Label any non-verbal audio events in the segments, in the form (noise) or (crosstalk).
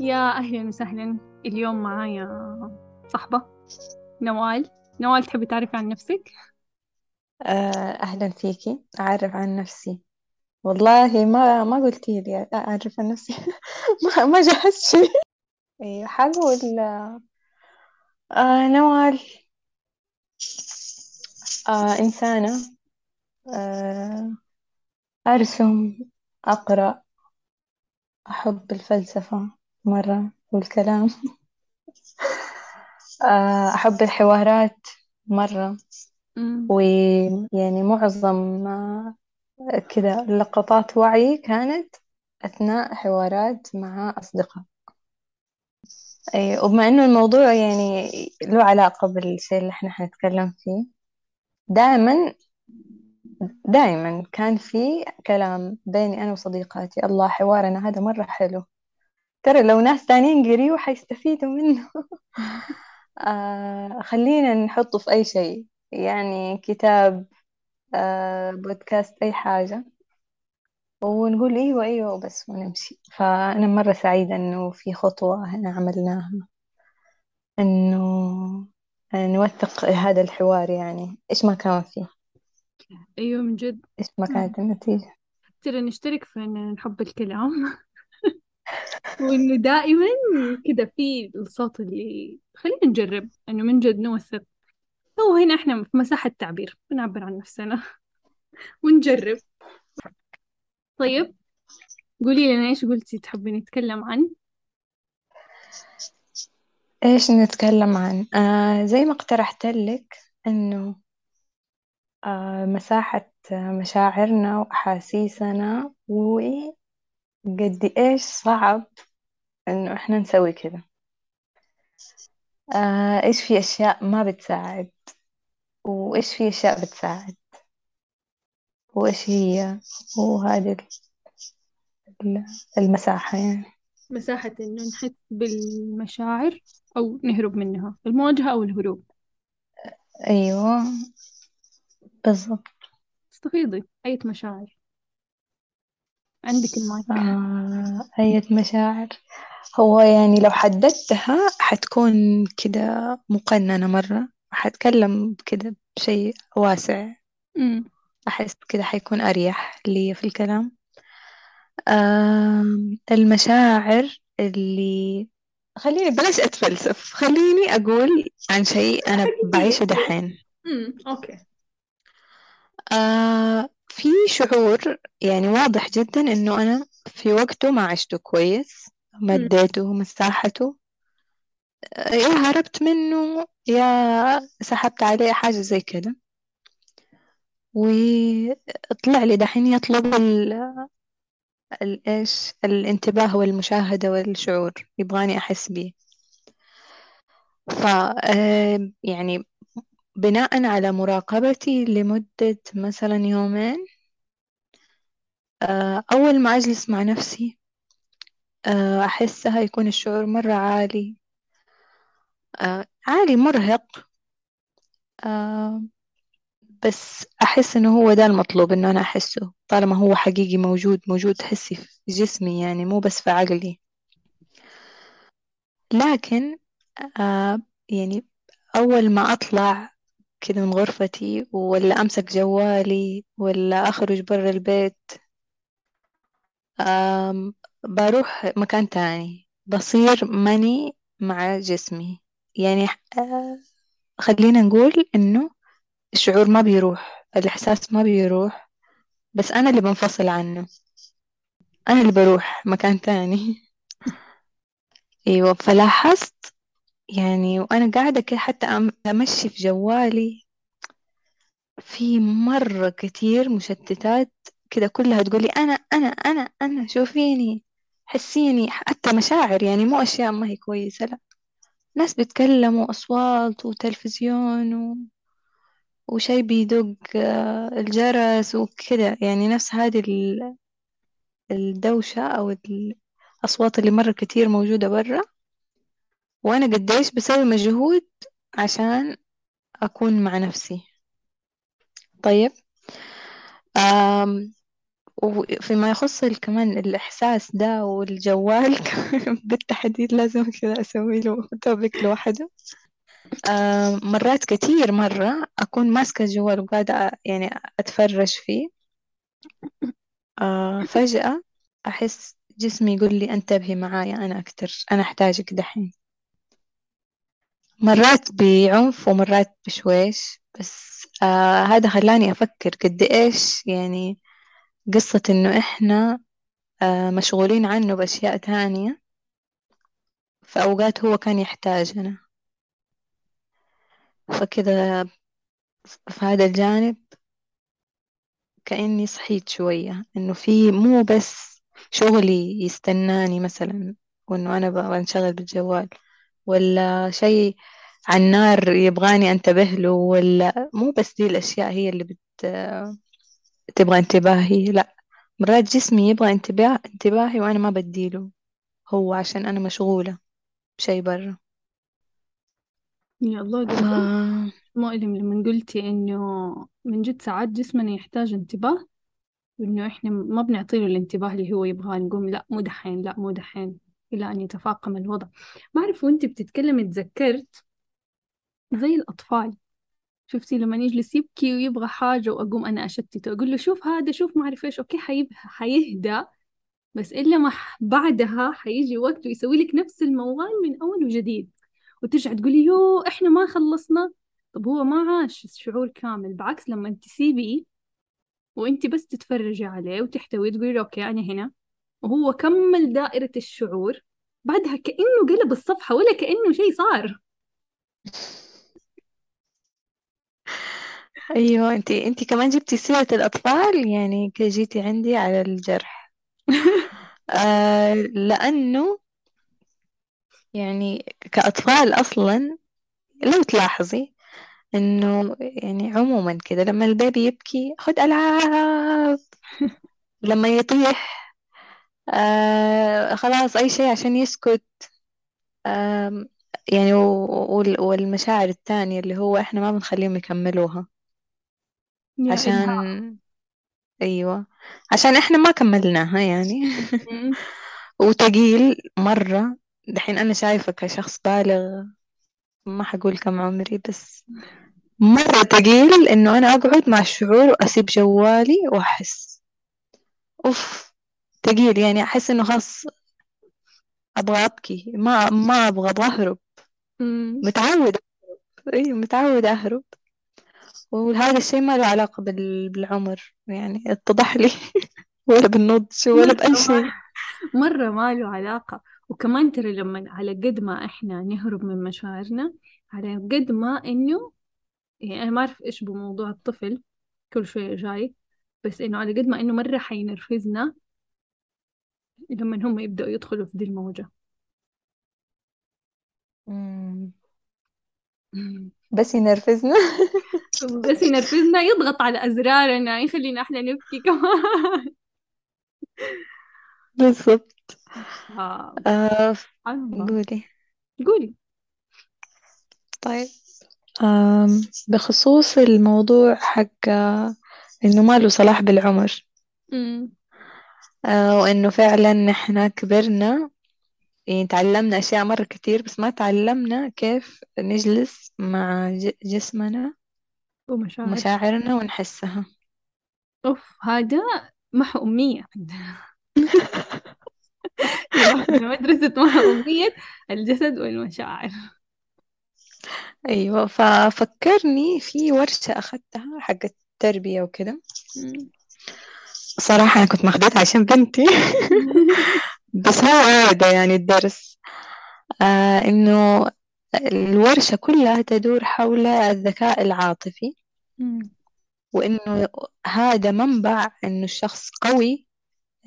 يا أهلا وسهلا. اليوم معايا صحبة نوال. نوال تحبي تعرفي عن نفسك؟ آه، أهلا فيكي. أعرف عن نفسي. والله ما ما قلتي لي أعرف عن نفسي. (laughs) ما ما جهزت شيء (laughs) أيوة حقول. آه نوال. آه إنسانة. آه أرسم أقرأ أحب الفلسفة. مرة والكلام. آه أحب الحوارات مرة. ويعني معظم آه كذا لقطات وعي كانت أثناء حوارات مع أصدقاء. أي وبما إنه الموضوع يعني له علاقة بالشيء اللي إحنا حنتكلم فيه دائما دائما كان في كلام بيني أنا وصديقاتي الله حوارنا هذا مرة حلو. ترى لو ناس تانيين قريوا حيستفيدوا منه. (laughs) آه خلينا نحطه في أي شيء. يعني كتاب آه بودكاست أي حاجة. ونقول أيوة أيوة بس ونمشي. فأنا مرة سعيدة إنه في خطوة هنا عملناها. إنه نوثق هذا الحوار يعني. إيش ما كان فيه. أيوة من جد. إيش ما كانت النتيجة. ترى نشترك في إن نحب الكلام. (laughs) وإنه دائما كذا في الصوت اللي خلينا نجرب إنه من جد نوثق. هو هنا إحنا في مساحة تعبير بنعبر عن نفسنا. (laughs) ونجرب. طيب قولي لنا إيش قلتي تحبي نتكلم عن؟ إيش نتكلم عن؟ آه زي ما اقترحت لك إنه آه مساحة مشاعرنا وأحاسيسنا وقد إيش صعب إنه إحنا نسوي كذا؟ آه إيش في أشياء ما بتساعد؟ وإيش في أشياء بتساعد؟ وإيش هي؟ وهذه ال- المساحة يعني. مساحة إنه نحس بالمشاعر أو نهرب منها المواجهة أو الهروب. أيوة بالضبط. استفيضي أي مشاعر. عندك المايك. آه أية مشاعر. هو يعني لو حددتها حتكون كده مقننة مرة. حتكلم كده بشيء واسع. أحس كده حيكون أريح لي في الكلام. آم، المشاعر اللي خليني بلاش أتفلسف. خليني أقول عن شيء أنا بعيشه دحين. أوكي. آه في شعور يعني واضح جدا إنه أنا في وقته ما عشته كويس ما اديته مساحته. آه، يا هربت منه يا سحبت عليه حاجة زي كده. وطلع لي دحين يطلب ال- ال- إيش؟ الانتباه والمشاهدة والشعور يبغاني أحس بيه. ف آه، يعني بناء على مراقبتي لمدة مثلا يومين آه، أول ما أجلس مع نفسي آه، أحسها يكون الشعور مرة عالي آه، عالي مرهق بس أحس إنه هو ده المطلوب إنه أنا أحسه طالما هو حقيقي موجود موجود حسي في جسمي يعني مو بس في عقلي. لكن يعني أول ما أطلع كده من غرفتي ولا أمسك جوالي ولا أخرج برا البيت. آم، بروح مكان تاني. بصير ماني مع جسمي. يعني آه، خلينا نقول إنه الشعور ما بيروح الإحساس ما بيروح بس أنا اللي بنفصل عنه. أنا اللي بروح مكان تاني. (laughs) أيوة فلاحظت يعني وأنا قاعدة كده حتى أم- أمشي في جوالي. في مرة كتير مشتتات كده كلها تقولي أنا أنا أنا أنا شوفيني حسيني حتى مشاعر يعني مو أشياء ما هي كويسة لا. ناس بيتكلموا أصوات وتلفزيون و... وشي بيدق آه، الجرس وكده. يعني نفس هذه ال- الدوشة أو الأصوات اللي مرة كتير موجودة برا. وأنا قديش بسوي مجهود عشان أكون مع نفسي. طيب. وفيما يخص كمان الإحساس ده والجوال (laughs) بالتحديد لازم كذا أسوي له توبيك لوحده. مرات كتير مرة أكون ماسكة الجوال وقاعدة يعني أتفرج فيه. آه فجأة أحس جسمي يقول لي أنتبهي معايا أنا أكتر أنا أحتاجك دحين. مرات بعنف ومرات بشويش بس آه هذا خلاني أفكر قد إيش يعني قصة إنه إحنا آه مشغولين عنه بأشياء تانية في أوقات هو كان يحتاجنا. فكذا في هذا الجانب كأني صحيت شوية إنه في مو بس شغلي يستناني مثلا وإنه أنا بنشغل بالجوال. ولا شيء على النار يبغاني أنتبه له ولا مو بس دي الأشياء هي اللي بت... تبغى انتباهي لا. مرات جسمي يبغى انتباه انتباهي وأنا ما بديله هو عشان أنا مشغولة بشي برا. يا الله ف... مؤلم لما قلتي إنه من جد ساعات جسمنا يحتاج انتباه وإنه إحنا ما بنعطيله الانتباه اللي هو يبغاه نقوم لا مو دحين لا مو دحين. إلى أن يتفاقم الوضع. ما أعرف وأنت بتتكلمي تذكرت زي الأطفال. شفتي لما يجلس يبكي ويبغى حاجة وأقوم أنا أشتته أقول له شوف هذا شوف ما أعرف إيش okay حيب حيهدى. بس إلا ما بعدها حيجي وقت ويسوي لك نفس الموال من أول وجديد. وترجع تقولي يو إحنا ما خلصنا. طب هو ما عاش الشعور كامل بعكس لما تسيبيه وأنت بس تتفرجي عليه وتحتوي تقولي له okay أنا هنا. وهو كمل دائرة الشعور بعدها كأنه قلب الصفحة ولا كأنه شيء صار. أيوة أنتي أنتي كمان جبتي سيرة الأطفال يعني كي جيتي عندي على الجرح. (laughs) آه لأنه يعني كأطفال أصلا لو تلاحظي إنه يعني عموما كده لما البيبي يبكي خد ألعاب. (laughs) لما يطيح آه خلاص أي شيء عشان يسكت. آم يعني و- وال- والمشاعر التانية اللي هو إحنا ما بنخليهم يكملوها. يا عشان أيوة. عشان إحنا ما كملناها يعني. مم. (laughs) وتقيل مرة. دحين أنا شايفة كشخص بالغ ما حقول كم عمري بس مرة تقيل إنه أنا أقعد مع الشعور وأسيب جوالي وأحس. أوف. تقيل يعني أحس إنه خلاص أبغى أبكي ما ما أبغى أبغى أهرب. متعودة أيوة متعودة أهرب. وهذا الشيء ما له علاقة بال... بالعمر يعني اتضح لي. (laughs) ولا بالنضج ولا بأي شيء. (laughs) مرة ما له علاقة. وكمان ترى لما على قد ما إحنا نهرب من مشاعرنا على قد ما إنه يعني أنا ما أعرف إيش بموضوع الطفل كل شوية جاي بس إنه على قد ما إنه مرة حينرفزنا لما هم يبدأوا يدخلوا في دي الموجة. مم. (laughs) بس ينرفزنا. (laughs) بس ينرفزنا يضغط على أزرارنا يخلينا إحنا نبكي كمان. (laughs) بالضبط. آه. آه قولي. قولي. طيب. آم بخصوص الموضوع حق آه، إنه ما له صلاح بالعمر. آه وإنه فعلا نحن كبرنا. يعني تعلمنا أشياء مرة كتير بس ما تعلمنا كيف نجلس مع ج- جسمنا ومشاعر ومشاعرنا ونحسها. أوف هذا محو أمية (laughs) مدرسة محو أمية الجسد والمشاعر. أيوة ففكرني في ورشة أخذتها حقت تربية وكده. صراحة أنا كنت ماخدتها عشان بنتي. (laughs) بس هو عادة يعني الدرس. آه إنه الورشة كلها تدور حول الذكاء العاطفي. وإنه هذا منبع إنه الشخص قوي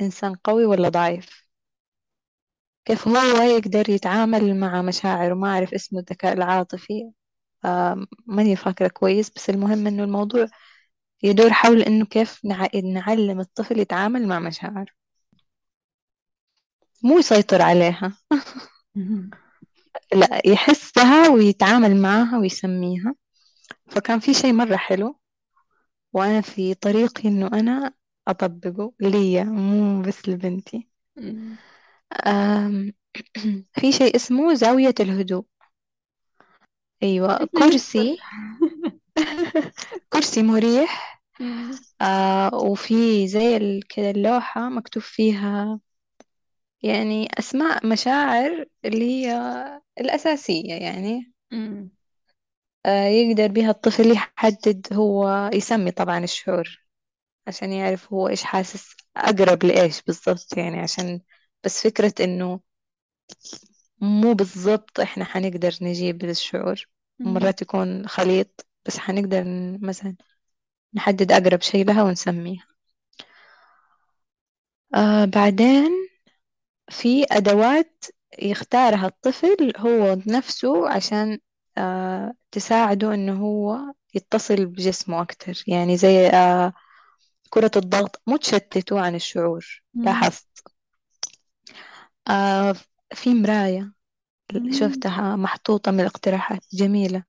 إنسان قوي ولا ضعيف. كيف هو يقدر يتعامل مع مشاعره ما أعرف اسمه الذكاء العاطفي. آه ماني فاكرة كويس بس المهم إنه الموضوع يدور حول إنه كيف نع- نعلم الطفل يتعامل مع مشاعره مو يسيطر عليها. (laughs) لا يحسها ويتعامل معاها ويسميها فكان في شيء مرة حلو وأنا في طريقي إنه أنا أطبقه ليا مو بس لبنتي مم. أم... (clears throat) في شيء اسمه زاوية الهدوء أيوة كرسي (laughs) (laughs) كرسي مريح مم. آه وفي زي ال- كده اللوحة مكتوب فيها يعني أسماء مشاعر اللي هي الأساسية يعني مم. آه يقدر بها الطفل يحدد هو يسمي طبعا الشعور عشان يعرف هو إيش حاسس أقرب لإيش بالضبط يعني عشان بس فكرة إنه مو بالضبط إحنا حنقدر نجيب الشعور مم. مرات يكون خليط بس حنقدر ن- مثلا نحدد أقرب شيء لها ونسميه آه بعدين في أدوات يختارها الطفل هو بنفسه عشان آه تساعده إنه هو يتصل بجسمه أكتر. يعني زي آه كرة الضغط مو تشتته عن الشعور. مم. لاحظت؟ آه في مراية. مم. شفتها؟ محطوطة من الاقتراحات. جميلة.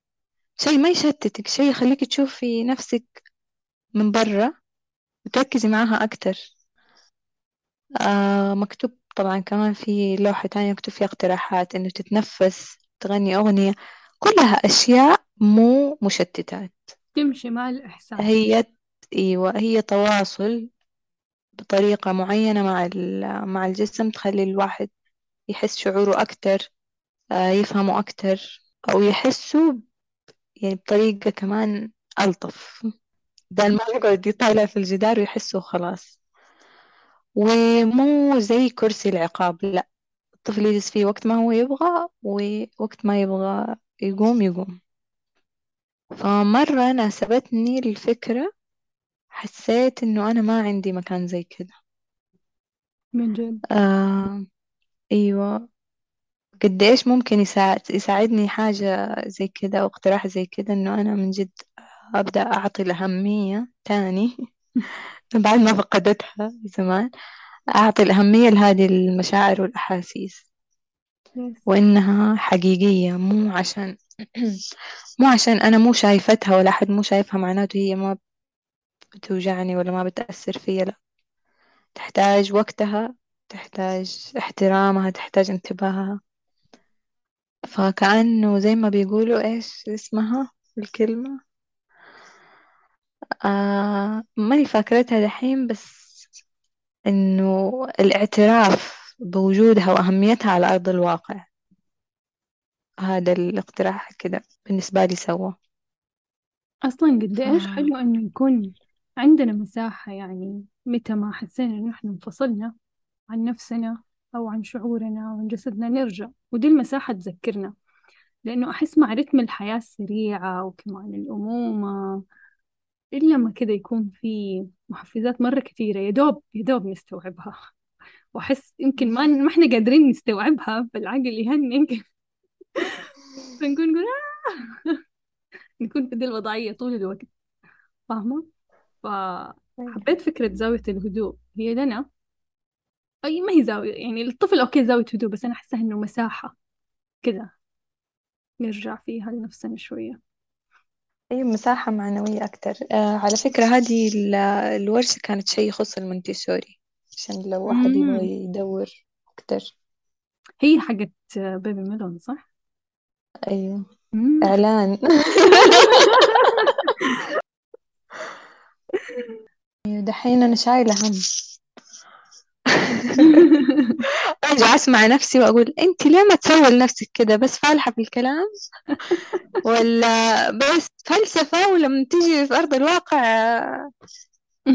شيء ما يشتتك شيء يخليك تشوفي نفسك من برا وتركزي معاها أكتر. آه مكتوب طبعا كمان في لوحة تانية مكتوب فيها اقتراحات إنه تتنفس تغني أغنية كلها أشياء مو مشتتات. تمشي مع الإحساس. هي أيوة هي تواصل بطريقة معينة مع ال- مع الجسم تخلي الواحد يحس شعوره أكتر آه يفهمه أكتر أو يحسه يعني بطريقة كمان ألطف. بدل ما يقعد يطالع في الجدار ويحسه خلاص. ومو زي كرسي العقاب لا. الطفل يجلس فيه وقت ما هو يبغى ووقت ما يبغى يقوم يقوم. فمرة ناسبتني الفكرة حسيت إنه أنا ما عندي مكان زي كده. من جد؟ آه أيوة. قديش ممكن يساعد يساعدني حاجة زي كده أو اقتراح زي كده إنه أنا من جد أبدأ أعطي الأهمية تاني (laughs) بعد ما فقدتها زمان أعطي الأهمية لهذه المشاعر والأحاسيس. يس وإنها حقيقية مو عشان (clears throat) مو عشان أنا مو شايفتها ولا أحد مو شايفها معناته هي ما بتوجعني ولا ما بتأثر فيا لا. تحتاج وقتها تحتاج احترامها تحتاج انتباهها. فكأنه زي ما بيقولوا إيش اسمها الكلمة؟ آه ماني فاكرتها دحين بس إنه الاعتراف بوجودها وأهميتها على أرض الواقع. هذا الاقتراح كده بالنسبة لي سوا أصلا قد. إيش حلو إنه يكون عندنا مساحة يعني متى ما حسينا إنه إحنا انفصلنا عن نفسنا أو عن شعورنا وعن جسدنا نرجع. ودي المساحة تذكرنا. لأنه أحس مع رتم الحياة السريعة وكمان الأمومة إلا ما كده يكون في محفزات مرة كثيرة يا دوب يا دوب نستوعبها. وأحس يمكن ما ما إحنا قادرين نستوعبها فالعقل يهنج (laughs) فنكون نقول آه. (laughs) نكون في دي الوضعية طول الوقت. فاهمة؟ فحبيت فكرة زاوية الهدوء. هي لنا أي ما هي زاوية يعني الطفل أوكي زاوية هدوء بس أنا أحسها إنه مساحة كده نرجع فيها لنفسنا شوية أي مساحة معنوية أكتر آه على فكرة هذه ال- الورشة كانت شيء يخص المونتيسوري عشان لو واحد يبغى. يدور أكتر هي حقت بيبي ميلون صح؟ أيوه مم. إعلان (laughs) دحين أنا شايلة هم (laughs) أرجع أسمع نفسي وأقول أنت ليه ما تسوي لنفسك كده؟ بس فالحة في الكلام؟ ولا بس فلسفة ولما تيجي في أرض الواقع؟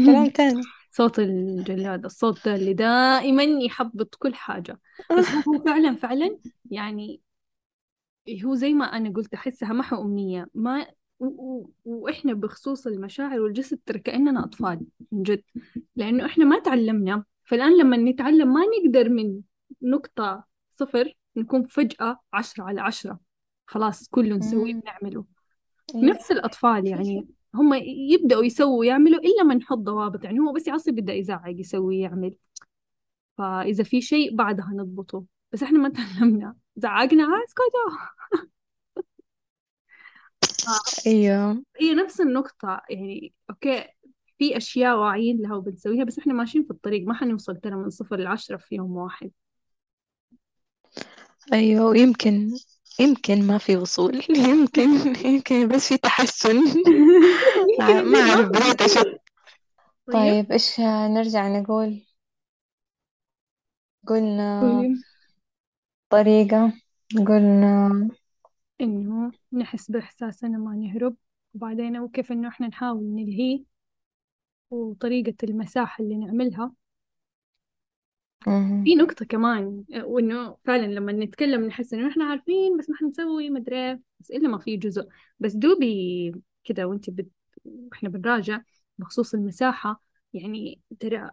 كلام تاني. صوت الجلاد الصوت ده اللي دائما يحبط كل حاجة. بس هو هو (laughs) فعلا فعلا يعني هو زي ما أنا قلت أحسها محو أمنية. ما. وإحنا بخصوص المشاعر والجسد ترى كأننا أطفال من جد. لأنه إحنا ما تعلمنا فالآن لما نتعلم ما نقدر من نقطة صفر نكون فجأة عشرة على عشرة. خلاص كله نسويه. بنعمله أيوه نفس الأطفال يعني هم يبدأوا يسووا يعملوا إلا ما نحط ضوابط. يعني هو بس يعصب يبدأ يزعق يسوي يعمل. فإذا في شيء بعدها نضبطه. بس إحنا ما تعلمنا. زعقنا "آه، اسكتوا أيوه. هي نفس النقطة. يعني أوكي في أشياء واعيين لها وبنسويها بس إحنا ماشيين في الطريق ما حنوصل ترى من صفر لعشرة في يوم واحد. أيوة ويمكن يمكن ما في وصول. (laughs) يمكن يمكن بس في تحسن. (laughs) يمكن ما أعرف بدأت أشك طيب. طيب إيش نرجع نقول؟ قلنا طريقة قلنا إنه نحس بإحساسنا ما نهرب وبعدين وكيف إنه إحنا نحاول نلهيه وطريقة المساحة اللي نعملها مهم. في نقطة كمان وإنه فعلا لما نتكلم نحس إنه إحنا عارفين بس ما حنسوي مدري بس إلا ما في جزء بس دوبي كده وأنت بت... إحنا بنراجع بخصوص المساحة يعني ترى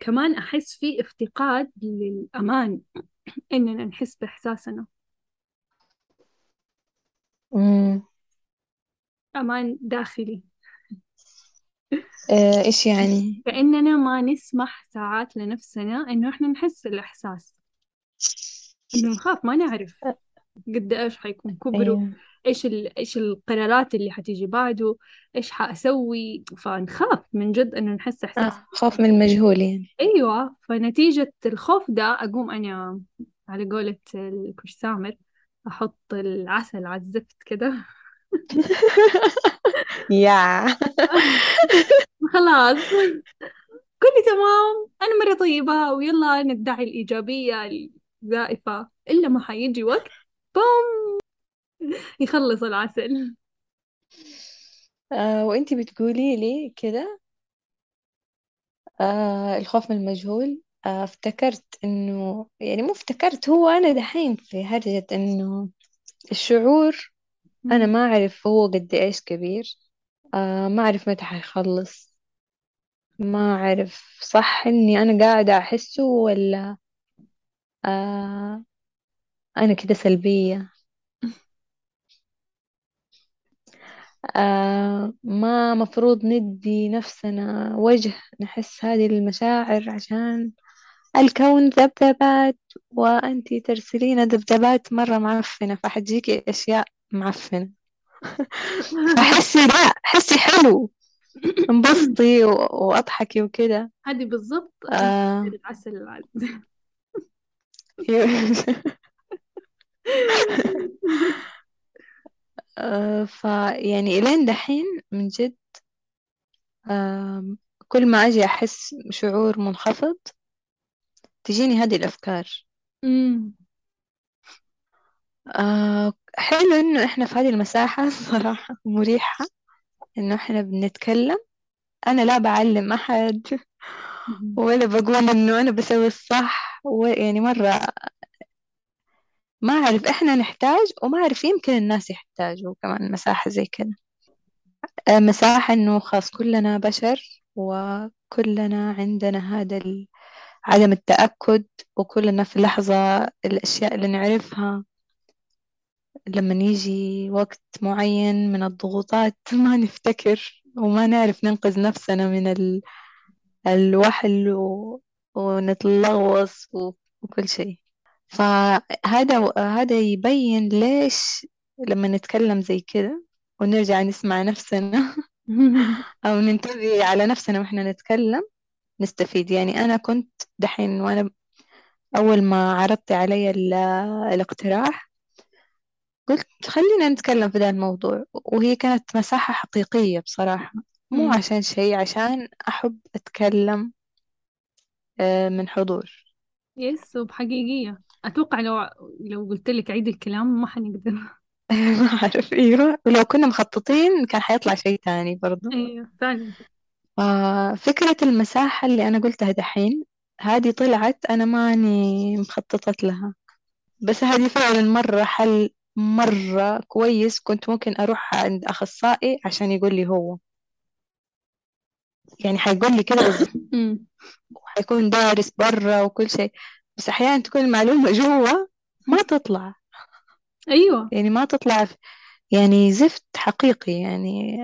كمان أحس في افتقاد للأمان (clears throat) إننا نحس بإحساسنا مم. أمان داخلي آه، إيش يعني؟ كأننا ما نسمح ساعات لنفسنا إنه إحنا نحس الإحساس. إنه نخاف ما نعرف قد إيش حيكون كبره أيوة. إيش ال... إيش القرارات اللي حتيجي بعده إيش حأسوي. فنخاف من جد إنه نحس إحساس. آه خوف من المجهول يعني. أيوة. فنتيجة الخوف ده أقوم أنا على قولة الكوش سامر أحط العسل على الزفت كده. (laughs) يا (laughs) خلاص. كله تمام. أنا مرة طيبة ويلا ندعي الإيجابية الزائفة. إلا ما حيجي وقت بوم. يخلص العسل. آه وإنتي بتقولي لي كده آه الخوف من المجهول. آه افتكرت إنه يعني مو افتكرت هو أنا دحين في هرجة إنه الشعور أنا. ما أعرف هو قد إيش كبير. آه ما أعرف متى حيخلص. ما أعرف صح إني أنا قاعدة أحسه ولا آه أنا كده سلبية. آه ما مفروض ندي نفسنا وجه نحس هذه المشاعر عشان الكون ذبذبات وأنتي ترسلين ذبذبات مرة معفنة فحتجيكي أشياء معفنة. فحسي لا حسي حلو. انبسطي و- وأضحكي وكده. هذه بالضبط. آه. العسل العسل (laughs) آه فيعني إلين دحين من جد كل ما أجي أحس شعور منخفض تجيني هذه الأفكار. أمم. آه حلو إنه إحنا في هذه المساحة (laughs) صراحة مريحة إنه إحنا بنتكلم. أنا لا بعلم أحد ولا بقول إنه أنا بسوي الصح ويعني مرة ما أعرف إحنا نحتاج وما أعرف يمكن الناس يحتاجوا كمان مساحة زي كده. آه، مساحة إنه خلاص كلنا بشر وكلنا عندنا هذا ال- عدم التأكد وكلنا في لحظة الأشياء اللي نعرفها. لما يجي وقت معين من الضغوطات (laughs) ما نفتكر وما نعرف ننقذ نفسنا من ال... الوحل و... ونتلغوص و... وكل شيء. فهذا هذا يبين ليش لما نتكلم زي كده ونرجع نسمع نفسنا (laughs) أو ننتبه على نفسنا وإحنا نتكلم نستفيد. يعني أنا كنت دحين وأنا أول ما عرضت علي ال- الاقتراح قلت خلينا نتكلم في ذا الموضوع وهي كانت مساحة حقيقية بصراحة. مو. عشان شيء عشان أحب أتكلم آه، من حضور. يس وبحقيقية. أتوقع لو لو قلت لك عيد الكلام ما حنقدر. (laughs) ما أعرف. أيوة. ولو كنا مخططين كان حيطلع شيء تاني برضو. أيوة فعلا. ففكرة المساحة اللي أنا قلتها دحين هذه طلعت أنا ماني مخططت لها. بس هذه فعلا مرة حل مرة كويس كنت ممكن أروح عند أخصائي عشان يقول لي هو. يعني حيقول لي كده أمم. (laughs) وحيكون دارس برا وكل شيء. بس أحيانا تكون المعلومة جوا ما تطلع. أيوة. يعني ما تطلع يعني زفت حقيقي. يعني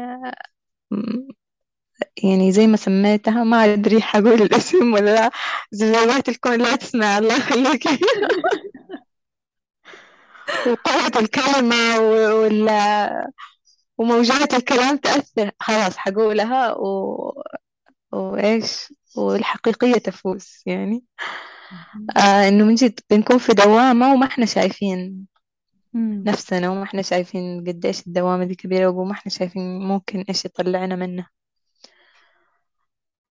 يعني زي ما سميتها ما أدري حقول الاسم ولا لا. الكون لا تسمع الله يخليكي (laughs) وقوة الكلمة و- ولا وموجات الكلام تأثر. خلاص حقولها و... وإيش؟ والحقيقية تفوز يعني. آه إنه من جد بنكون في دوامة وما إحنا شايفين. نفسنا وما إحنا شايفين قديش الدوامة دي كبيرة وما إحنا شايفين ممكن إيش يطلعنا منها.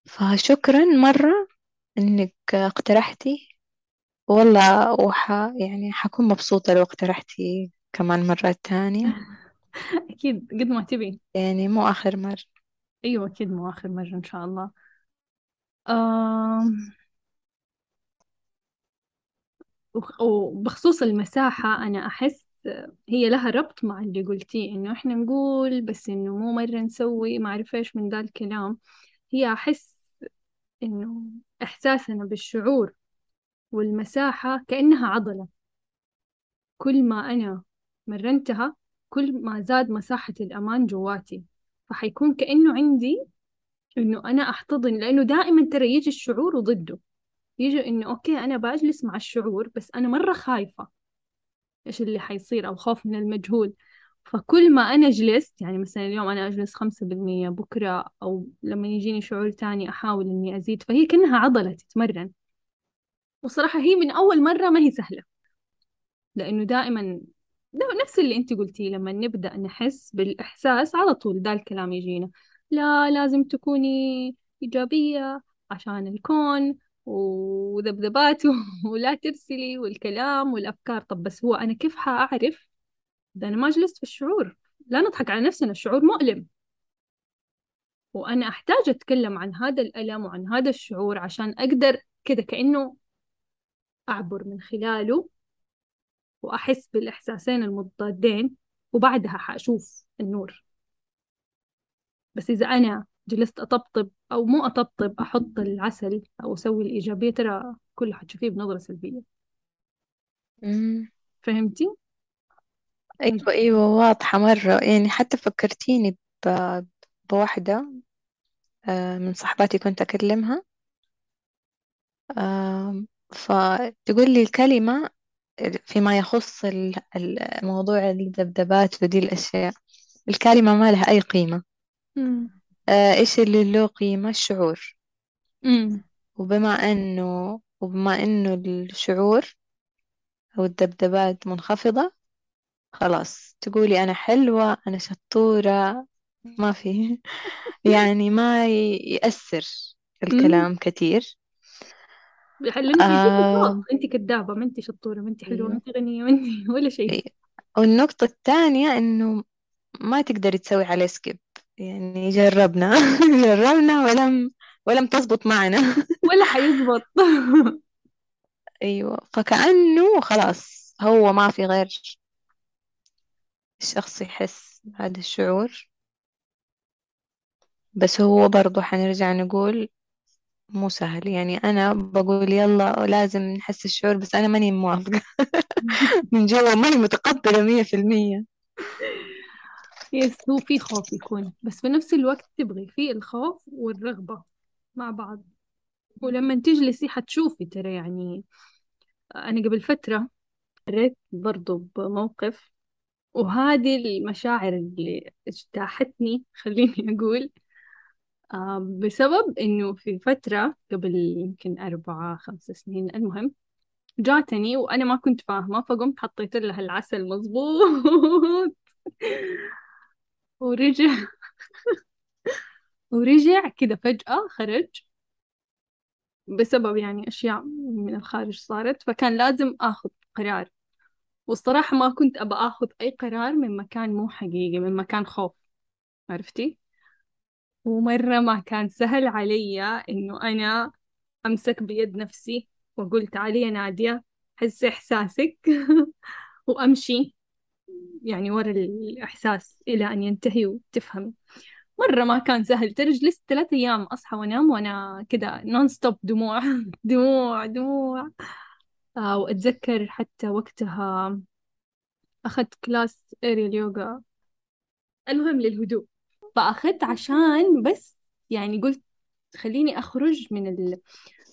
فشكرا مرة إنك اقترحتي والله وح يعني حكون مبسوطة لو اقترحتي كمان مرات تانية. (laughs) أكيد قد ما تبي. يعني مو آخر مرة. أيوة أكيد مو آخر مرة إن شاء الله. آم... وبخصوص المساحة أنا أحس هي لها ربط مع اللي قلتيه إنه إحنا نقول بس إنه مو مرة نسوي ما أعرف إيش من ذا الكلام. هي أحس إنه إحساسنا بالشعور والمساحة كأنها عضلة. كل ما أنا مرنتها كل ما زاد مساحة الأمان جواتي. فحيكون كأنه عندي إنه أنا أحتضن لأنه دائما ترى يجي الشعور وضده. يجي إنه أوكي أنا بجلس مع الشعور بس أنا مرة خايفة إيش اللي حيصير أو خوف من المجهول. فكل ما أنا جلست يعني مثلا اليوم أنا أجلس خمسة بالمية بكرة أو لما يجيني شعور تاني أحاول إني أزيد. فهي كأنها عضلة تتمرن. وصراحة هي من أول مرة ما هي سهلة. لأنه دائما نفس اللي أنت قلتيه لما نبدأ نحس بالإحساس على طول ده الكلام يجينا. لا لازم تكوني إيجابية عشان الكون وذبذباته (laughs) ولا ترسلي والكلام والأفكار. طب بس هو أنا كيف حأعرف؟ ده أنا ما جلست في الشعور. لا نضحك على نفسنا الشعور مؤلم. وأنا أحتاج أتكلم عن هذا الألم وعن هذا الشعور عشان أقدر كده كأنه أعبر من خلاله وأحس بالإحساسين المضادين وبعدها حأشوف النور بس إذا أنا جلست أطبطب أو مو أطبطب أحط العسل أو أسوي الإيجابية ترى كله حتشوفيه بنظرة سلبية مم. فهمتي؟ أيوة أيوة واضحة مرة يعني حتى فكرتيني ب- بواحدة آه، من صحباتي كنت أكلمها فتقول لي الكلمة فيما يخص ال- ال- موضوع الذبذبات ودي الأشياء الكلمة ما لها أي قيمة. آه، إيش اللي له قيمة؟ الشعور. امم وبما أنه وبما أنه الشعور أو الذبذبات منخفضة خلاص تقولي أنا حلوة أنا شطورة ما في (laughs) يعني ما ي- يأثر امم الكلام كتير صوت آه. أنت كذابة ما أنت شطورة ما أنت حلوة ما أيوه. أنت غنية ما أنت (laughs) ولا شيء. أيوه. والنقطة الثانية إنه ما تقدري تسوي عليه سكيب يعني جربنا. (laughs) جربنا ولم ولم تزبط معنا. (laughs) ولا حيزبط. أيوة. فكأنه خلاص هو ما في غير الشخص يحس بهذا الشعور. بس هو برضو حنرجع نقول مو سهل. يعني أنا بقول يلا لازم نحس الشعور بس أنا ماني موافقة. (laughs) من جوا ماني متقبلة مية في المية. يس هو في خوف يكون بس في نفس الوقت تبغي في الخوف والرغبة مع بعض. ولما تجلسي حتشوفي ترى يعني أنا قبل فترة مريت برضو بموقف وهذه المشاعر اللي اجتاحتني خليني أقول. بسبب إنه في فترة قبل يمكن أربعة خمس سنين المهم جاتني وأنا ما كنت فاهمة فقمت حطيت لها العسل مظبوط (laughs) ورجع (laughs) ورجع كذا فجأة خرج بسبب يعني أشياء من الخارج صارت فكان لازم آخذ قرار. والصراحة ما كنت أبى آخذ أي قرار من مكان مو حقيقي من مكان خوف. عرفتي؟ ومرة ما كان سهل علي إنه أنا أمسك بيد نفسي وأقول تعالي يا نادية حسي إحساسك (laughs) وأمشي يعني ورا الإحساس إلى أن ينتهي وتفهمي مرة ما كان سهل ترى جلست ثلاث أيام أصحى وأنام وأنا كذا نون ستوب دموع (laughs) دموع دموع. آه وأتذكر حتى وقتها أخذت كلاس أريال يوغا المهم للهدوء. فأخذت عشان بس يعني قلت خليني أخرج من ال...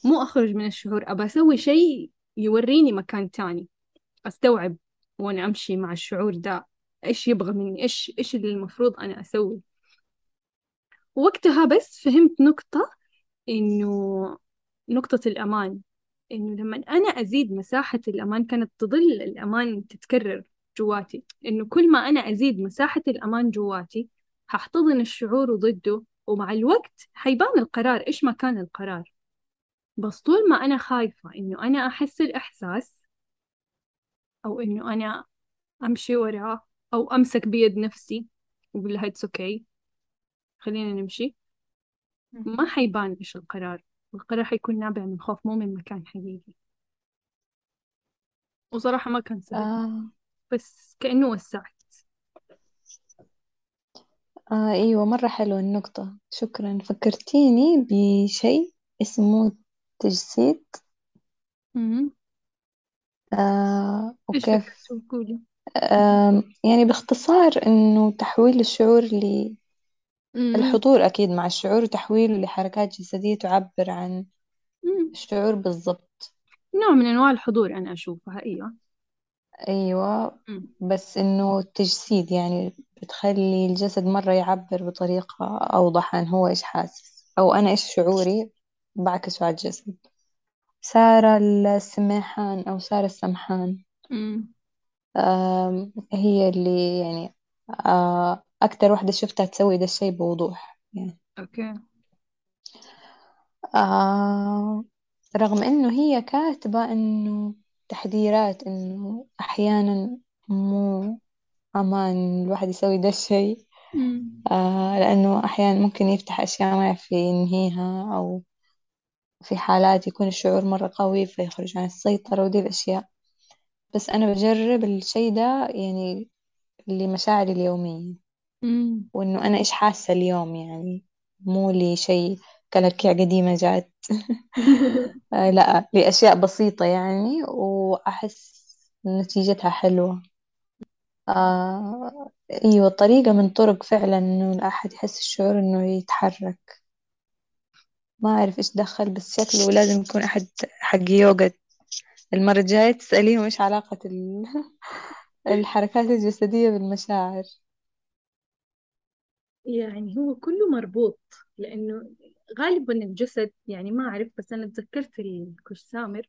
مو أخرج من الشعور أبى أسوي شيء يوريني مكان تاني أستوعب وأنا أمشي مع الشعور ده إيش يبغى مني إيش إيش اللي المفروض أنا أسوي. وقتها بس فهمت نقطة إنه نقطة الأمان إنه لما أنا أزيد مساحة الأمان كانت تظل الأمان تتكرر جواتي إنه كل ما أنا أزيد مساحة الأمان جواتي هحتضن الشعور ضده ومع الوقت حيبان القرار. إيش ما كان القرار؟ بس طول ما أنا خايفة إنه أنا أحس الإحساس أو إنه أنا أمشي وراه أو أمسك بيد نفسي وأقول لها it's okay خلينا نمشي ما حيبان إيش القرار. القرار حيكون نابع من خوف مو من مكان حقيقي. وصراحة ما كان سهل. آه. بس كأنه وسعت. آه أيوة مرة حلوة النقطة. شكرا. فكرتيني بشيء اسمه تجسيد. مم. آه وكيف؟ قولي آه يعني باختصار إنه تحويل الشعور مم. للحضور أكيد مع الشعور وتحويله لحركات جسدية تعبر عن. الشعور بالضبط. نوع من أنواع الحضور أنا أشوفها أيوة. أيوة مم. بس إنه تجسيد يعني بتخلي الجسد مرة يعبر بطريقة أوضح عن هو إيش حاسس. أو أنا إيش شعوري بعكسه على الجسد. سارة السماحان أو سارة السمحان. مم. آم، هي اللي يعني آه، أكتر واحدة شفتها تسوي ده الشيء بوضوح يعني. أوكي. آه، رغم إنه هي كاتبة إنه تحذيرات إنه أحيانا مو أمان الواحد يسوي ده الشيء مم. آه، لأنه أحيانا ممكن يفتح أشياء ما يعرف ينهيها أو في حالات يكون الشعور مرة قوي فيخرج عن السيطرة ودي الأشياء بس أنا بجرب الشيء ده يعني لمشاعري اليومية مم. وإنه أنا إيش حاسة اليوم يعني مو لي شيء كلاكيع قديمة جات (laughs) آه لا لأشياء بسيطة يعني وأحس نتيجتها حلوة. آه أيوة طريقة من طرق فعلا إنه الأحد يحس الشعور إنه يتحرك. ما أعرف إيش دخل بس شكله لازم يكون أحد حق يوغا المرة الجاية تسأليهم إيش علاقة ال- (laughs) الحركات الجسدية بالمشاعر. يعني هو كله مربوط لأنه غالبا الجسد يعني ما أعرف بس أنا تذكرت الكوش سامر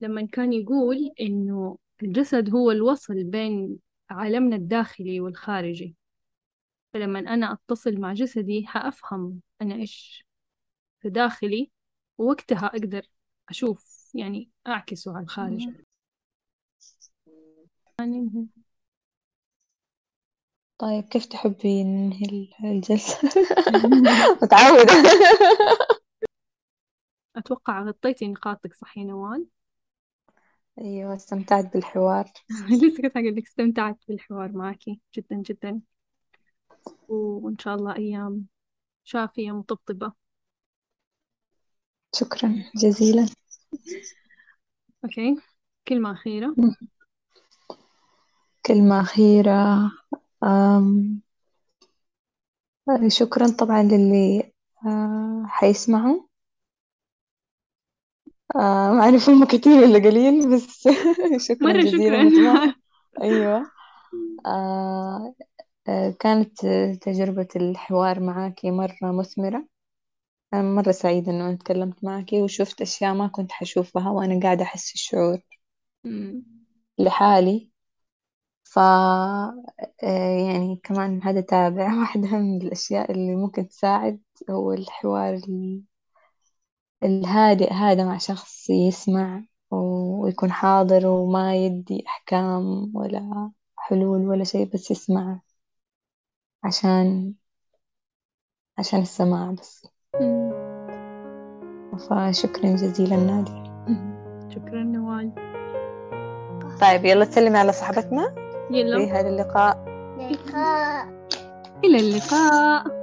لما كان يقول إنه الجسد هو الوصل بين عالمنا الداخلي والخارجي. فلما أنا أتصل مع جسدي حأفهم أنا إيش في داخلي ووقتها أقدر أشوف يعني أعكسه على الخارج. طيب كيف تحبي ننهي ال- الجلسة؟ (laughs) متعودة. (laughs) أتوقع غطيتي نقاطك صح يا نوال؟ أيوة استمتعت بالحوار. (laughs) لسه كنت أقول لك استمتعت بالحوار معك جدا جدا. وإن شاء الله أيام شافية مطبطبة. شكرا جزيلا. أوكي كلمة أخيرة. كلمة أخيرة. أم شكرا طبعا للي آه، حيسمعوا. آه، ما أعرف هم كتير ولا قليل بس (laughs) شكرا مرة جزيلا شكرا. نتمنى (laughs) أيوة. آه، آه، كانت تجربة الحوار معاكي مرة مثمرة. أنا مرة سعيدة إنه أنا تكلمت معاكي وشفت أشياء ما كنت حشوفها وأنا قاعدة أحس الشعور. لحالي. ف آه، يعني كمان هذا تابع. (laughs) واحدة من الأشياء اللي ممكن تساعد هو الحوار ال- الهادئ هذا مع شخص يسمع ويكون حاضر وما يدي أحكام ولا حلول ولا شيء بس يسمع عشان عشان السماع بس. فشكرا جزيلا نادي. شكرا نوال طيب يلا تسلمي على صاحبتنا. في يلا. هذا اللقاء. لقاء. إلى اللقاء.